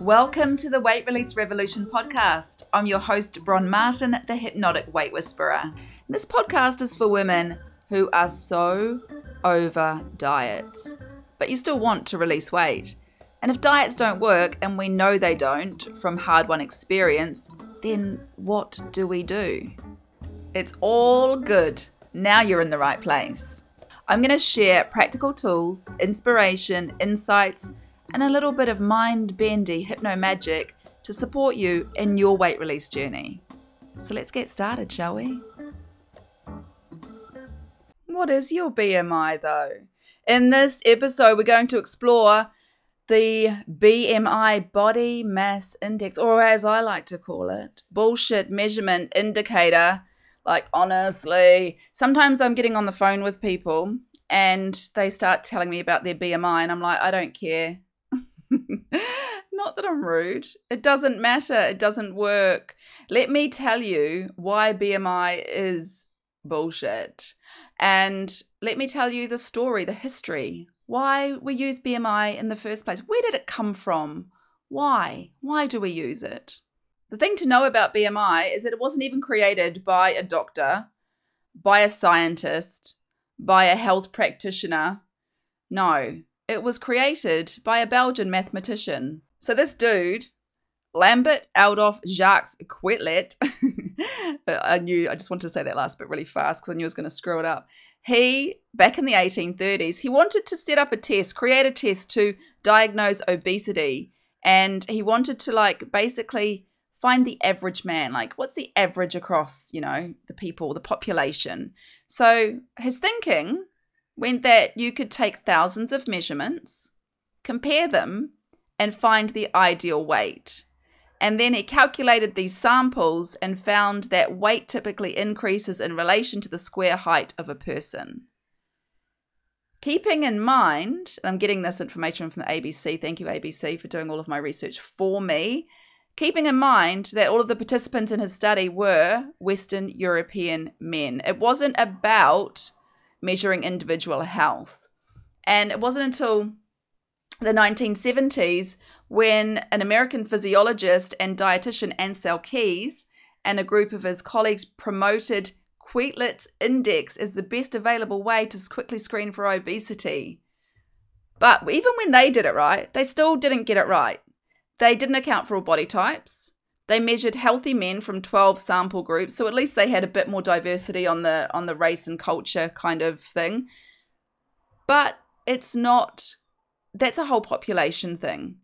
Welcome to the Weight Release Revolution podcast. I'm your host, Bron Martin, the hypnotic weight whisperer. This podcast is for women who are so over diets, but you still want to release weight. And if diets don't work, and we know they don't from hard won experience, then what do we do? It's all good. Now you're in the right place. I'm going to share practical tools, inspiration, insights, and a little bit of mind bendy hypno magic to support you in your weight release journey. So let's get started, shall we? What is your BMI though? In this episode, we're going to explore the BMI body mass index, or as I like to call it, bullshit measurement indicator. Like, honestly, sometimes I'm getting on the phone with people and they start telling me about their BMI, and I'm like, I don't care. Not that I'm rude. It doesn't matter. It doesn't work. Let me tell you why BMI is bullshit. And let me tell you the story, the history, why we use BMI in the first place. Where did it come from? Why? Why do we use it? The thing to know about BMI is that it wasn't even created by a doctor, by a scientist, by a health practitioner. No, it was created by a Belgian mathematician. So this dude, Lambert Adolphe Jacques Quetelet, I knew, I just wanted to say that last bit really fast because I knew I was going to screw it up. He, back in the 1830s, he wanted to set up a test, create a test to diagnose obesity. And he wanted to, like, basically find the average man. Like, what's the average across, you know, the people, the population? So his thinking went that you could take thousands of measurements, compare them, and find the ideal weight. And then he calculated these samples and found that weight typically increases in relation to the square height of a person. Keeping in mind, and I'm getting this information from the ABC, thank you, ABC, for doing all of my research for me. Keeping in mind that all of the participants in his study were Western European men. It wasn't about measuring individual health. And it wasn't until the 1970s when an American physiologist and dietitian Ancel Keys and a group of his colleagues promoted Quetelet's index as the best available way to quickly screen for obesity. But even when they did it right, they still didn't get it right. They didn't account for all body types. They measured healthy men from 12 sample groups, so at least they had a bit more diversity on the on the race and culture kind of thing. But it's not that's a whole population thing,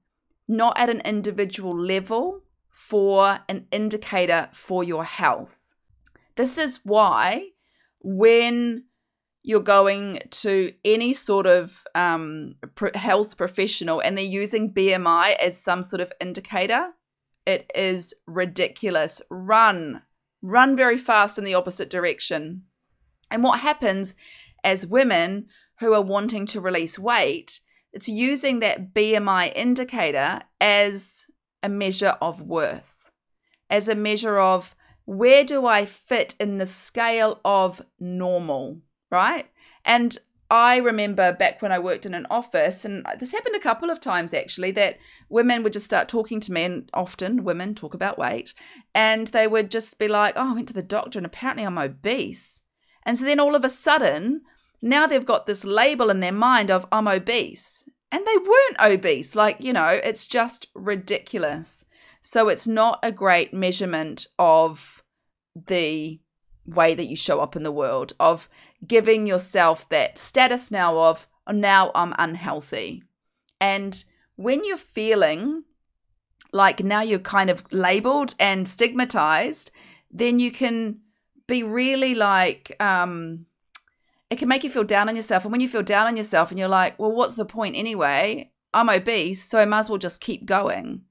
not at an individual level for an indicator for your health. This is why when you're going to any sort of um, health professional and they're using BMI as some sort of indicator, it is ridiculous. Run. Run very fast in the opposite direction. And what happens as women who are wanting to release weight, it's using that BMI indicator as a measure of worth, as a measure of where do I fit in the scale of normal, right? And I remember back when I worked in an office, and this happened a couple of times actually, that women would just start talking to me, and often women talk about weight, and they would just be like, Oh, I went to the doctor and apparently I'm obese. And so then all of a sudden, now they've got this label in their mind of I'm obese. And they weren't obese. Like, you know, it's just ridiculous. So it's not a great measurement of the way that you show up in the world, of giving yourself that status now of, oh, now I'm unhealthy. And when you're feeling like now you're kind of labeled and stigmatized, then you can be really like, um, it can make you feel down on yourself. And when you feel down on yourself and you're like, well, what's the point anyway? I'm obese, so I might as well just keep going.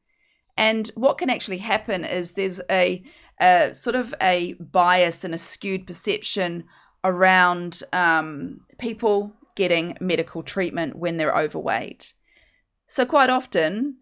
And what can actually happen is there's a, a sort of a bias and a skewed perception around um, people getting medical treatment when they're overweight. So, quite often,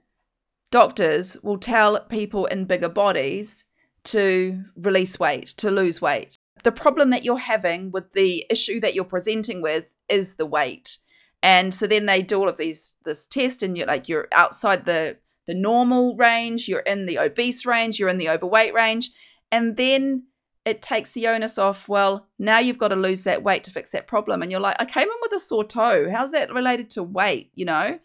doctors will tell people in bigger bodies to release weight, to lose weight. The problem that you're having with the issue that you're presenting with is the weight. And so then they do all of these this test and you're like you're outside the the normal range, you're in the obese range, you're in the overweight range. And then it takes the onus off, well, now you've got to lose that weight to fix that problem. And you're like, I came in with a sore toe. How's that related to weight? You know?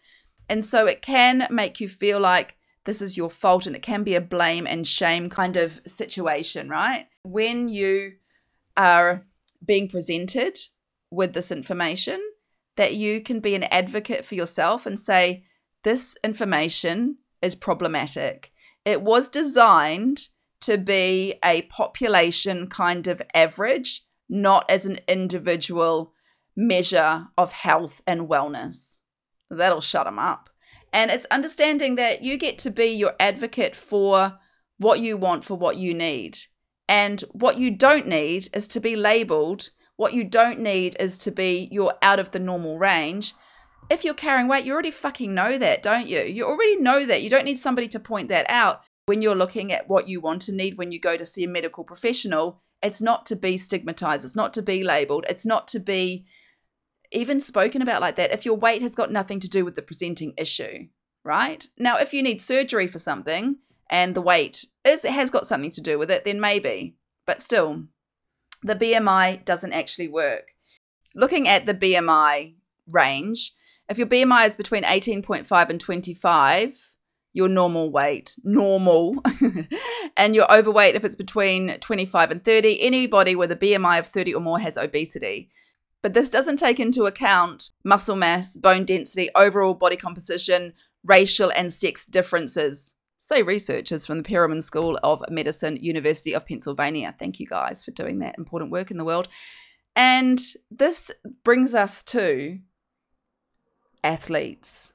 And so it can make you feel like this is your fault and it can be a blame and shame kind of situation, right? When you are being presented with this information, that you can be an advocate for yourself and say, this information is problematic. It was designed to be a population kind of average, not as an individual measure of health and wellness. That'll shut them up. And it's understanding that you get to be your advocate for what you want, for what you need. And what you don't need is to be labeled. What you don't need is to be you're out of the normal range. If you're carrying weight, you already fucking know that, don't you? You already know that. You don't need somebody to point that out when you're looking at what you want to need when you go to see a medical professional. It's not to be stigmatized, it's not to be labeled, it's not to be even spoken about like that if your weight has got nothing to do with the presenting issue, right? Now, if you need surgery for something and the weight is has got something to do with it, then maybe. But still, the BMI doesn't actually work. Looking at the BMI range, if your BMI is between 18.5 and 25, your normal weight, normal, and your overweight if it's between 25 and 30, anybody with a BMI of 30 or more has obesity. But this doesn't take into account muscle mass, bone density, overall body composition, racial and sex differences. Say researchers from the Perelman School of Medicine, University of Pennsylvania. Thank you guys for doing that important work in the world. And this brings us to athletes.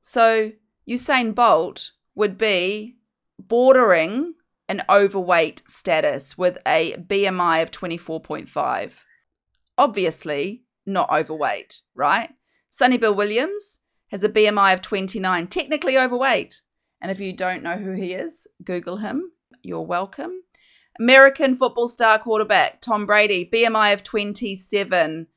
So Usain Bolt would be bordering an overweight status with a BMI of 24.5 obviously not overweight, right? Sonny Bill Williams has a BMI of 29, technically overweight. And if you don't know who he is, Google him. You're welcome. American football star quarterback Tom Brady, BMI of 27,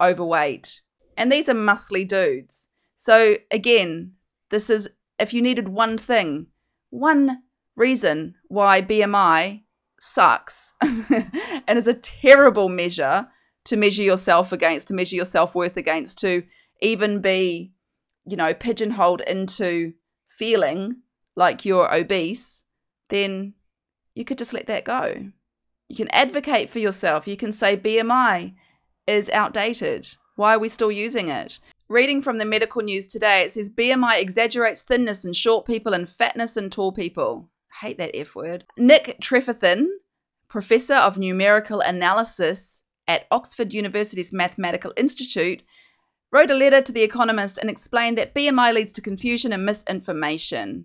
overweight. And these are muscly dudes. So, again, this is if you needed one thing, one reason why BMI sucks and is a terrible measure to measure yourself against, to measure your self worth against, to even be, you know, pigeonholed into feeling like you're obese, then you could just let that go. You can advocate for yourself. You can say BMI is outdated. Why are we still using it? Reading from the medical news today, it says BMI exaggerates thinness in short people and fatness in tall people. I hate that F word. Nick Trefethen, professor of numerical analysis at Oxford University's Mathematical Institute, wrote a letter to The Economist and explained that BMI leads to confusion and misinformation.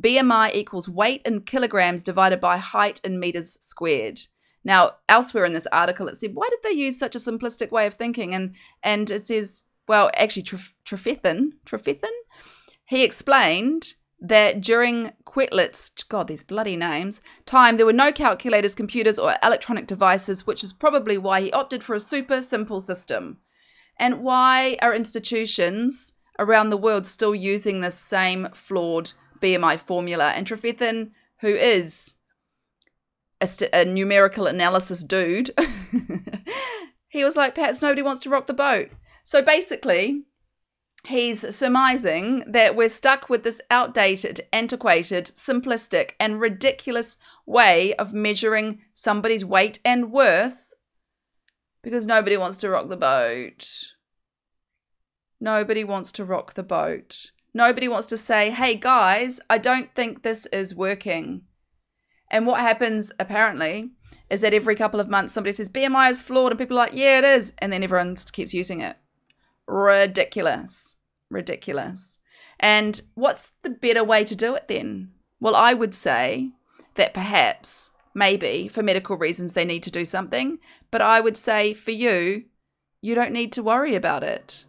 BMI equals weight in kilograms divided by height in meters squared. Now, elsewhere in this article, it said, why did they use such a simplistic way of thinking? And and it says, well, actually, Trefethen, Trefethen, he explained that during Quetelet's, God, these bloody names, time, there were no calculators, computers, or electronic devices, which is probably why he opted for a super simple system. And why are institutions around the world still using this same flawed BMI formula? And Trefethen, who is a, st- a numerical analysis dude, he was like, perhaps nobody wants to rock the boat. So basically, he's surmising that we're stuck with this outdated, antiquated, simplistic, and ridiculous way of measuring somebody's weight and worth because nobody wants to rock the boat. Nobody wants to rock the boat. Nobody wants to say, hey guys, I don't think this is working. And what happens apparently is that every couple of months somebody says BMI is flawed and people are like, yeah, it is. And then everyone keeps using it. Ridiculous ridiculous. And what's the better way to do it then? Well, I would say that perhaps, maybe for medical reasons, they need to do something. But I would say for you, you don't need to worry about it.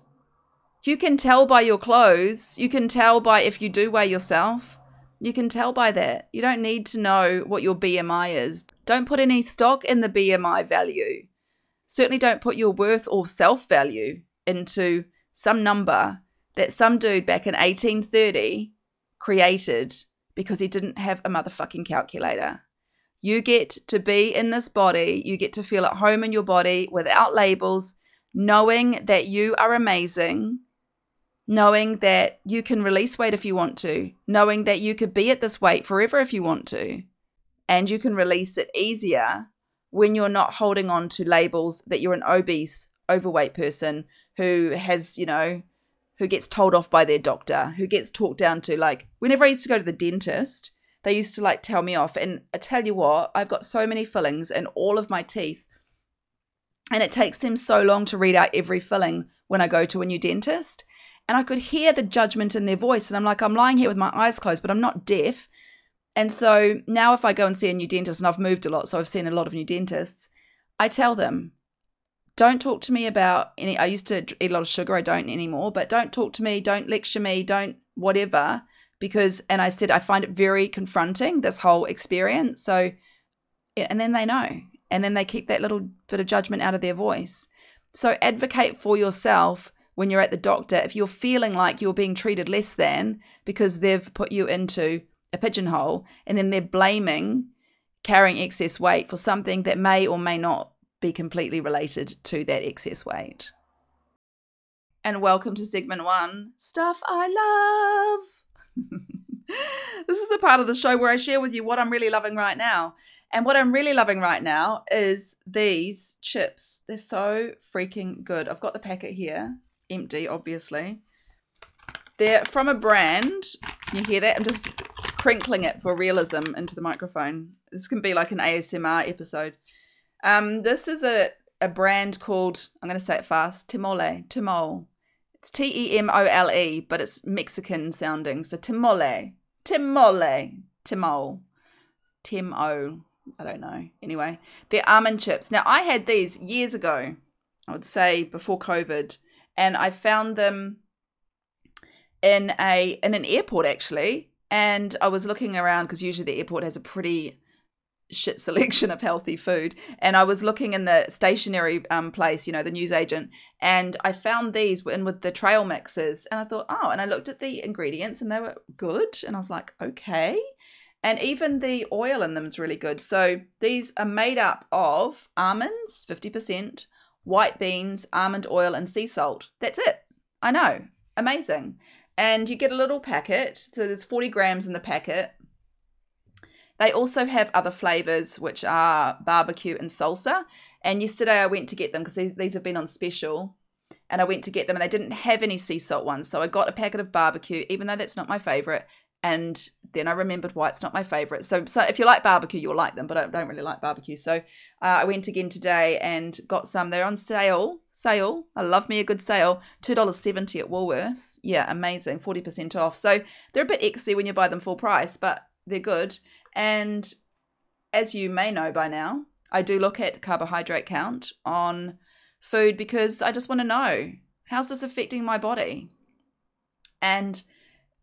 You can tell by your clothes, you can tell by if you do weigh yourself. You can tell by that. You don't need to know what your BMI is. Don't put any stock in the BMI value. Certainly don't put your worth or self value into some number that some dude back in 1830 created because he didn't have a motherfucking calculator. You get to be in this body, you get to feel at home in your body without labels, knowing that you are amazing, knowing that you can release weight if you want to, knowing that you could be at this weight forever if you want to, and you can release it easier when you're not holding on to labels that you're an obese, overweight person who has, you know, who gets told off by their doctor, who gets talked down to. Like, whenever I used to go to the dentist, they used to like tell me off. And I tell you what, I've got so many fillings in all of my teeth. And it takes them so long to read out every filling when I go to a new dentist. And I could hear the judgment in their voice. And I'm like, I'm lying here with my eyes closed, but I'm not deaf. And so now, if I go and see a new dentist, and I've moved a lot, so I've seen a lot of new dentists, I tell them, don't talk to me about any. I used to eat a lot of sugar, I don't anymore, but don't talk to me, don't lecture me, don't whatever, because, and I said, I find it very confronting, this whole experience. So, and then they know, and then they keep that little bit of judgment out of their voice. So, advocate for yourself when you're at the doctor if you're feeling like you're being treated less than because they've put you into a pigeonhole and then they're blaming carrying excess weight for something that may or may not be completely related to that excess weight. And welcome to segment one Stuff I Love. this is the part of the show where I share with you what I'm really loving right now. And what I'm really loving right now is these chips. They're so freaking good. I've got the packet here, empty, obviously. They're from a brand. Can you hear that? I'm just crinkling it for realism into the microphone. This can be like an ASMR episode. Um, this is a, a brand called, I'm going to say it fast, Temole. Temole. It's T E M O L E, but it's Mexican sounding. So Temole. Temole. Timol. Tim O. I don't know. Anyway, they're almond chips. Now, I had these years ago, I would say before COVID, and I found them in a in an airport actually and I was looking around because usually the airport has a pretty shit selection of healthy food. And I was looking in the stationery um, place, you know, the newsagent, and I found these in with the trail mixes. And I thought, oh, and I looked at the ingredients and they were good. And I was like, okay. And even the oil in them is really good. So these are made up of almonds, 50%, white beans, almond oil, and sea salt. That's it. I know. Amazing and you get a little packet. So there's 40 grams in the packet. They also have other flavors, which are barbecue and salsa. And yesterday I went to get them because these have been on special. And I went to get them and they didn't have any sea salt ones. So I got a packet of barbecue, even though that's not my favorite. And then I remembered why it's not my favorite. So, so if you like barbecue, you'll like them, but I don't really like barbecue. So uh, I went again today and got some. They're on sale. Sale. I love me a good sale. $2.70 at Woolworths. Yeah, amazing. 40% off. So they're a bit exy when you buy them full price, but they're good. And as you may know by now, I do look at carbohydrate count on food because I just want to know how's this affecting my body? And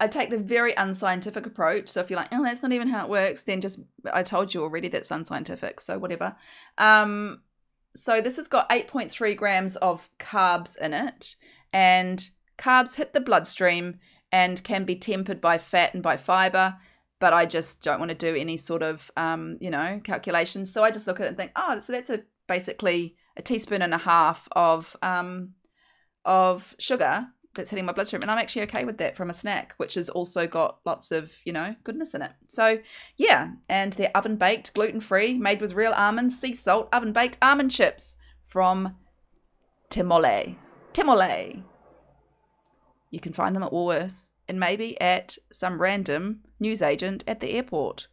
I take the very unscientific approach. So if you're like, oh, that's not even how it works, then just I told you already that's unscientific. So whatever. Um, so this has got 8.3 grams of carbs in it, and carbs hit the bloodstream and can be tempered by fat and by fiber. But I just don't want to do any sort of, um, you know, calculations. So I just look at it and think, oh, so that's a basically a teaspoon and a half of um, of sugar that's hitting my bloodstream and i'm actually okay with that from a snack which has also got lots of you know goodness in it so yeah and they're oven baked gluten free made with real almonds sea salt oven baked almond chips from timole timole You can find them at Woolworths and maybe at some random newsagent at the airport.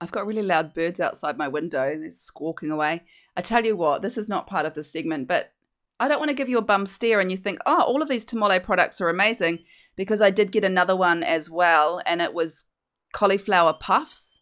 I've got really loud birds outside my window. They're squawking away. I tell you what, this is not part of this segment, but I don't want to give you a bum steer and you think, oh, all of these Temole products are amazing because I did get another one as well and it was cauliflower puffs.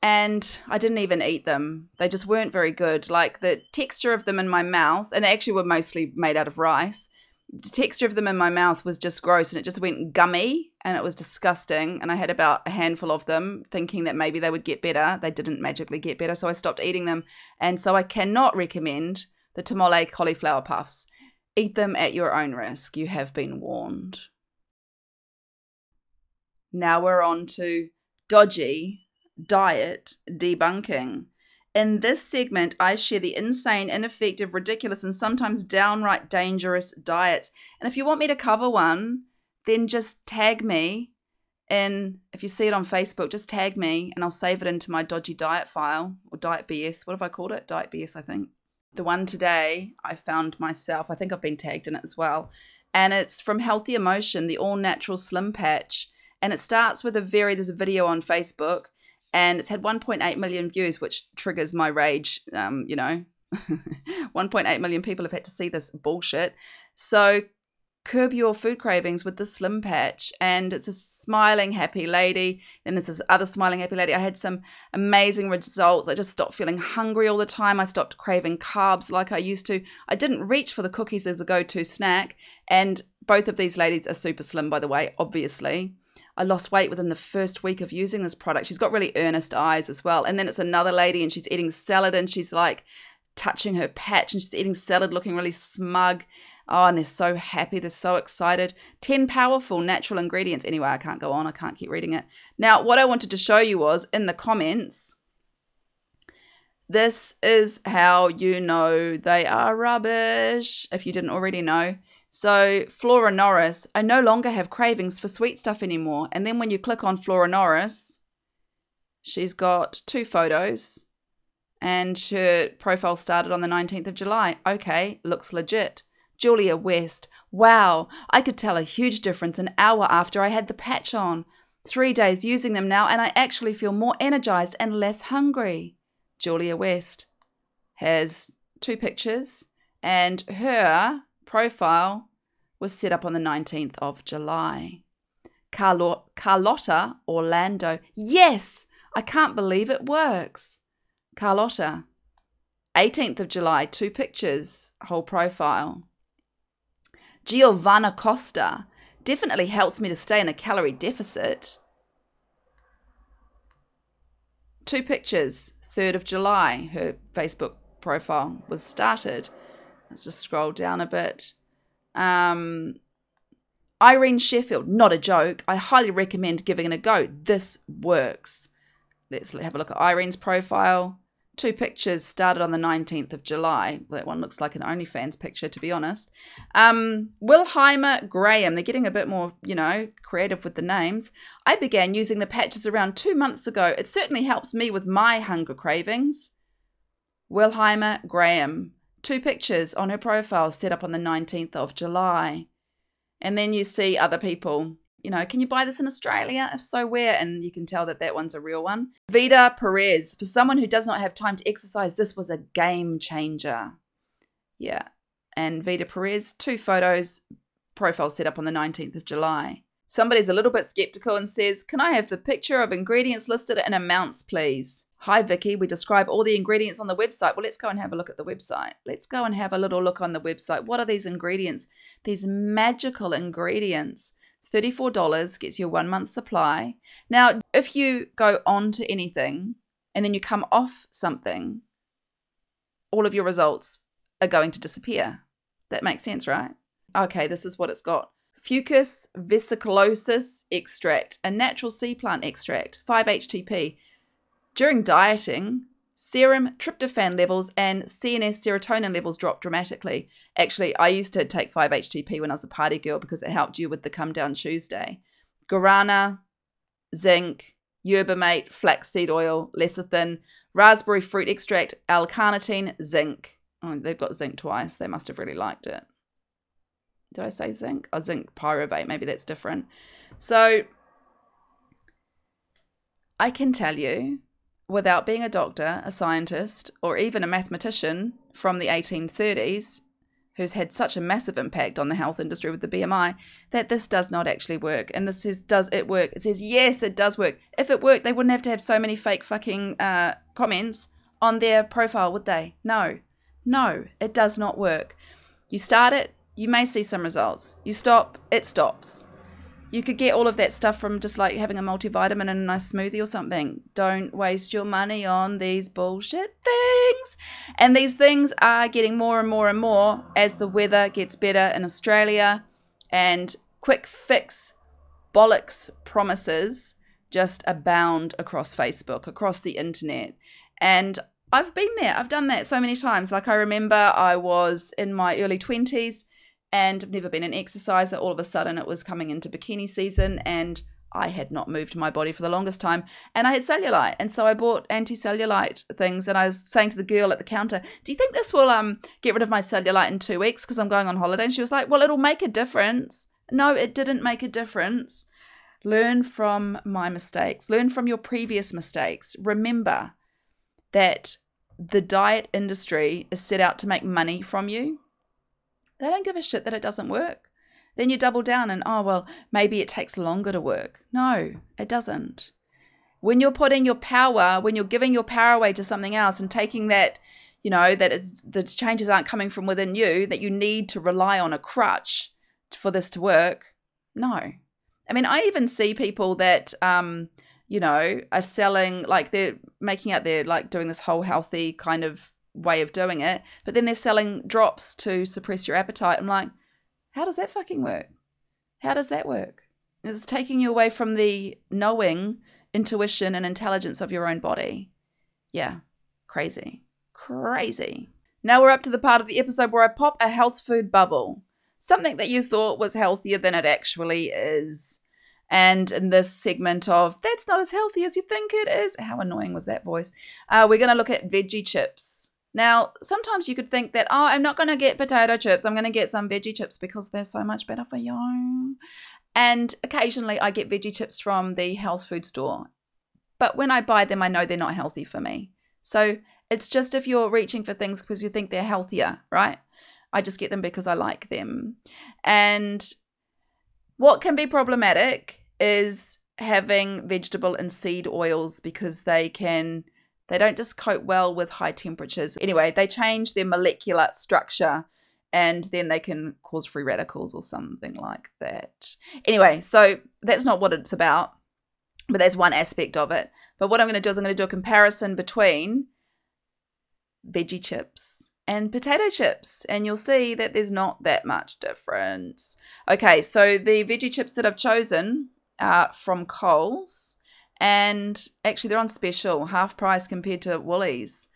And I didn't even eat them. They just weren't very good. Like the texture of them in my mouth, and they actually were mostly made out of rice. The texture of them in my mouth was just gross and it just went gummy and it was disgusting. And I had about a handful of them thinking that maybe they would get better. They didn't magically get better. So I stopped eating them. And so I cannot recommend the tamale cauliflower puffs. Eat them at your own risk. You have been warned. Now we're on to dodgy diet debunking. In this segment, I share the insane, ineffective, ridiculous, and sometimes downright dangerous diets. And if you want me to cover one, then just tag me And if you see it on Facebook, just tag me and I'll save it into my dodgy diet file or diet BS. What have I called it? Diet BS, I think. The one today I found myself, I think I've been tagged in it as well. And it's from Healthy Emotion, the all natural slim patch. And it starts with a very, there's a video on Facebook and it's had 1.8 million views, which triggers my rage. Um, you know, 1.8 million people have had to see this bullshit. So curb your food cravings with the slim patch. And it's a smiling happy lady. And there's this other smiling happy lady. I had some amazing results. I just stopped feeling hungry all the time. I stopped craving carbs like i used to. I didn't reach for the cookies as a go-to snack. And both of these ladies are super slim by the way obviously. I lost weight within the first week of using this product. She's got really earnest eyes as well. And then it's another lady and she's eating salad and she's like touching her patch and she's eating salad looking really smug. Oh, and they're so happy. They're so excited. 10 powerful natural ingredients. Anyway, I can't go on. I can't keep reading it. Now, what I wanted to show you was in the comments, this is how you know they are rubbish, if you didn't already know. So, Flora Norris, I no longer have cravings for sweet stuff anymore. And then when you click on Flora Norris, she's got two photos and her profile started on the 19th of July. Okay, looks legit. Julia West, wow, I could tell a huge difference an hour after I had the patch on. Three days using them now, and I actually feel more energized and less hungry. Julia West has two pictures, and her profile was set up on the 19th of July. Carlo- Carlotta Orlando. Yes, I can't believe it works. Carlotta. 18th of July, two pictures, whole profile. Giovanna Costa definitely helps me to stay in a calorie deficit. Two pictures, 3rd of July, her Facebook profile was started. Let's just scroll down a bit. Um, Irene Sheffield, not a joke. I highly recommend giving it a go. This works. Let's have a look at Irene's profile. Two pictures started on the 19th of July. That one looks like an OnlyFans picture, to be honest. Um, Wilheimer Graham, they're getting a bit more, you know, creative with the names. I began using the patches around two months ago. It certainly helps me with my hunger cravings. Wilheimer Graham, two pictures on her profile set up on the 19th of July. And then you see other people, you know, can you buy this in Australia? If so, where? And you can tell that that one's a real one. Vida Perez, for someone who does not have time to exercise, this was a game changer. Yeah. And Vida Perez, two photos, profile set up on the 19th of July. Somebody's a little bit skeptical and says, Can I have the picture of ingredients listed and amounts, please? Hi, Vicky. We describe all the ingredients on the website. Well, let's go and have a look at the website. Let's go and have a little look on the website. What are these ingredients? These magical ingredients. It's $34, gets you a one month supply. Now, if you go on to anything and then you come off something, all of your results are going to disappear. That makes sense, right? Okay, this is what it's got. Fucus vesiculosus extract, a natural sea plant extract, 5-HTP during dieting, serum tryptophan levels and CNS serotonin levels drop dramatically. Actually, I used to take 5-HTP when I was a party girl because it helped you with the come down Tuesday. Guarana, zinc, yerba mate, flaxseed oil, lecithin, raspberry fruit extract, L-carnitine, zinc. Oh, they've got zinc twice. They must have really liked it. Did I say zinc? Oh, zinc pyruvate. Maybe that's different. So I can tell you without being a doctor, a scientist, or even a mathematician from the 1830s, who's had such a massive impact on the health industry with the BMI, that this does not actually work. And this says, does it work? It says, yes, it does work. If it worked, they wouldn't have to have so many fake fucking uh, comments on their profile, would they? No, no, it does not work. You start it, you may see some results. You stop, it stops. You could get all of that stuff from just like having a multivitamin and a nice smoothie or something. Don't waste your money on these bullshit things. And these things are getting more and more and more as the weather gets better in Australia and quick fix bollocks promises just abound across Facebook, across the internet. And I've been there. I've done that so many times. Like I remember I was in my early 20s and I've never been an exerciser. All of a sudden it was coming into bikini season and I had not moved my body for the longest time and I had cellulite. And so I bought anti-cellulite things and I was saying to the girl at the counter, "Do you think this will um get rid of my cellulite in 2 weeks because I'm going on holiday?" And she was like, "Well, it'll make a difference." No, it didn't make a difference. Learn from my mistakes. Learn from your previous mistakes. Remember that the diet industry is set out to make money from you. They don't give a shit that it doesn't work. Then you double down and, oh, well, maybe it takes longer to work. No, it doesn't. When you're putting your power, when you're giving your power away to something else and taking that, you know, that it's, the changes aren't coming from within you, that you need to rely on a crutch for this to work. No. I mean, I even see people that, um, you know, are selling, like they're making out they're like doing this whole healthy kind of way of doing it, but then they're selling drops to suppress your appetite. I'm like, how does that fucking work? How does that work? It's taking you away from the knowing, intuition, and intelligence of your own body. Yeah, crazy. Crazy. Now we're up to the part of the episode where I pop a health food bubble. Something that you thought was healthier than it actually is. And in this segment of that's not as healthy as you think it is, how annoying was that voice? Uh, we're going to look at veggie chips. Now, sometimes you could think that, oh, I'm not going to get potato chips. I'm going to get some veggie chips because they're so much better for you. And occasionally I get veggie chips from the health food store. But when I buy them, I know they're not healthy for me. So it's just if you're reaching for things because you think they're healthier, right? I just get them because I like them. And what can be problematic is having vegetable and seed oils because they can they don't just cope well with high temperatures. Anyway, they change their molecular structure and then they can cause free radicals or something like that. Anyway, so that's not what it's about, but that's one aspect of it. But what I'm going to do is I'm going to do a comparison between veggie chips and potato chips, and you'll see that there's not that much difference. Okay, so the veggie chips that I've chosen are from Coles and actually they're on special, half price compared to Woolies.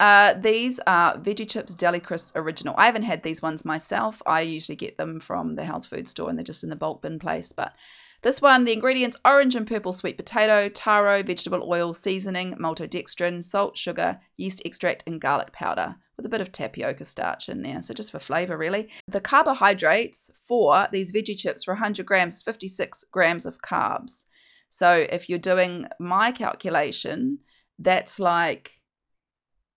Uh, these are Veggie Chips Deli Crisps Original. I haven't had these ones myself. I usually get them from the health food store and they're just in the bulk bin place. But this one, the ingredients orange and purple sweet potato, taro, vegetable oil, seasoning, maltodextrin, salt, sugar, yeast extract, and garlic powder with a bit of tapioca starch in there. So just for flavor, really. The carbohydrates for these veggie chips for 100 grams, 56 grams of carbs. So if you're doing my calculation, that's like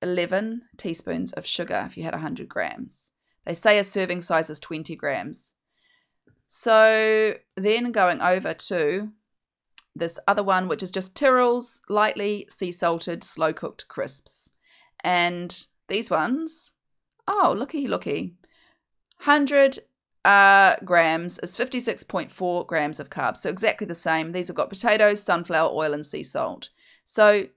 11 teaspoons of sugar if you had 100 grams. They say a serving size is 20 grams. So then going over to this other one, which is just Tyrrell's lightly sea salted, slow cooked crisps. And these ones, oh, looky, looky. 100 uh, grams is 56.4 grams of carbs. So exactly the same. These have got potatoes, sunflower oil, and sea salt. So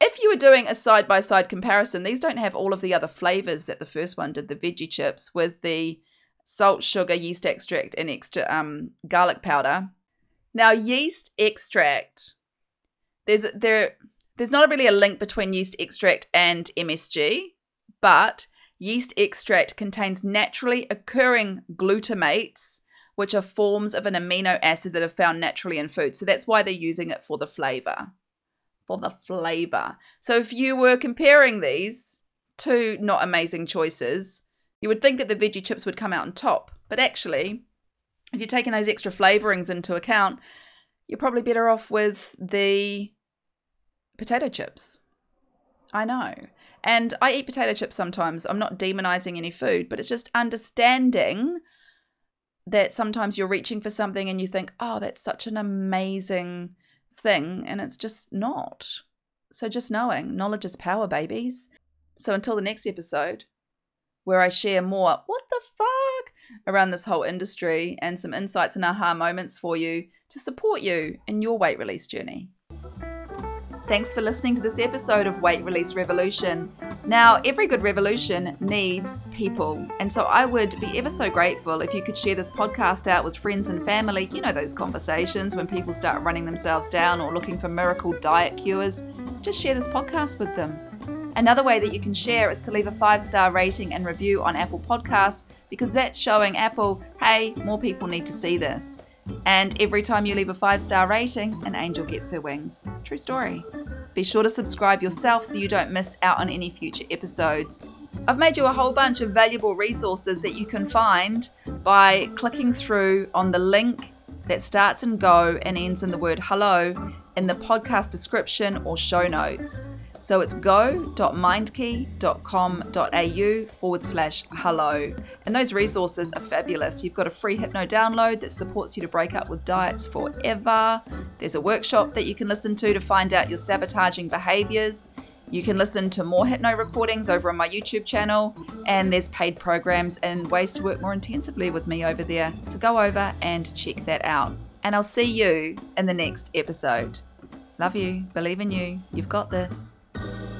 if you were doing a side by side comparison, these don't have all of the other flavors that the first one did, the veggie chips with the salt, sugar, yeast extract, and extra um, garlic powder. Now, yeast extract, there's there there's not really a link between yeast extract and MSG, but yeast extract contains naturally occurring glutamates, which are forms of an amino acid that are found naturally in food. So that's why they're using it for the flavor. For the flavor. So if you were comparing these two not amazing choices, you would think that the veggie chips would come out on top. But actually, if you're taking those extra flavorings into account, you're probably better off with the potato chips. I know. And I eat potato chips sometimes. I'm not demonizing any food, but it's just understanding that sometimes you're reaching for something and you think, oh, that's such an amazing thing. And it's just not. So just knowing knowledge is power, babies. So until the next episode, where I share more, what the fuck, around this whole industry and some insights and aha moments for you to support you in your weight release journey. Thanks for listening to this episode of Weight Release Revolution. Now, every good revolution needs people. And so I would be ever so grateful if you could share this podcast out with friends and family. You know, those conversations when people start running themselves down or looking for miracle diet cures. Just share this podcast with them. Another way that you can share is to leave a five star rating and review on Apple Podcasts because that's showing Apple, hey, more people need to see this. And every time you leave a five star rating, an angel gets her wings. True story. Be sure to subscribe yourself so you don't miss out on any future episodes. I've made you a whole bunch of valuable resources that you can find by clicking through on the link that starts in go and ends in the word hello in the podcast description or show notes. So it's go.mindkey.com.au forward slash hello. And those resources are fabulous. You've got a free hypno download that supports you to break up with diets forever. There's a workshop that you can listen to to find out your sabotaging behaviors. You can listen to more hypno recordings over on my YouTube channel, and there's paid programs and ways to work more intensively with me over there. So go over and check that out. And I'll see you in the next episode. Love you, believe in you, you've got this thank you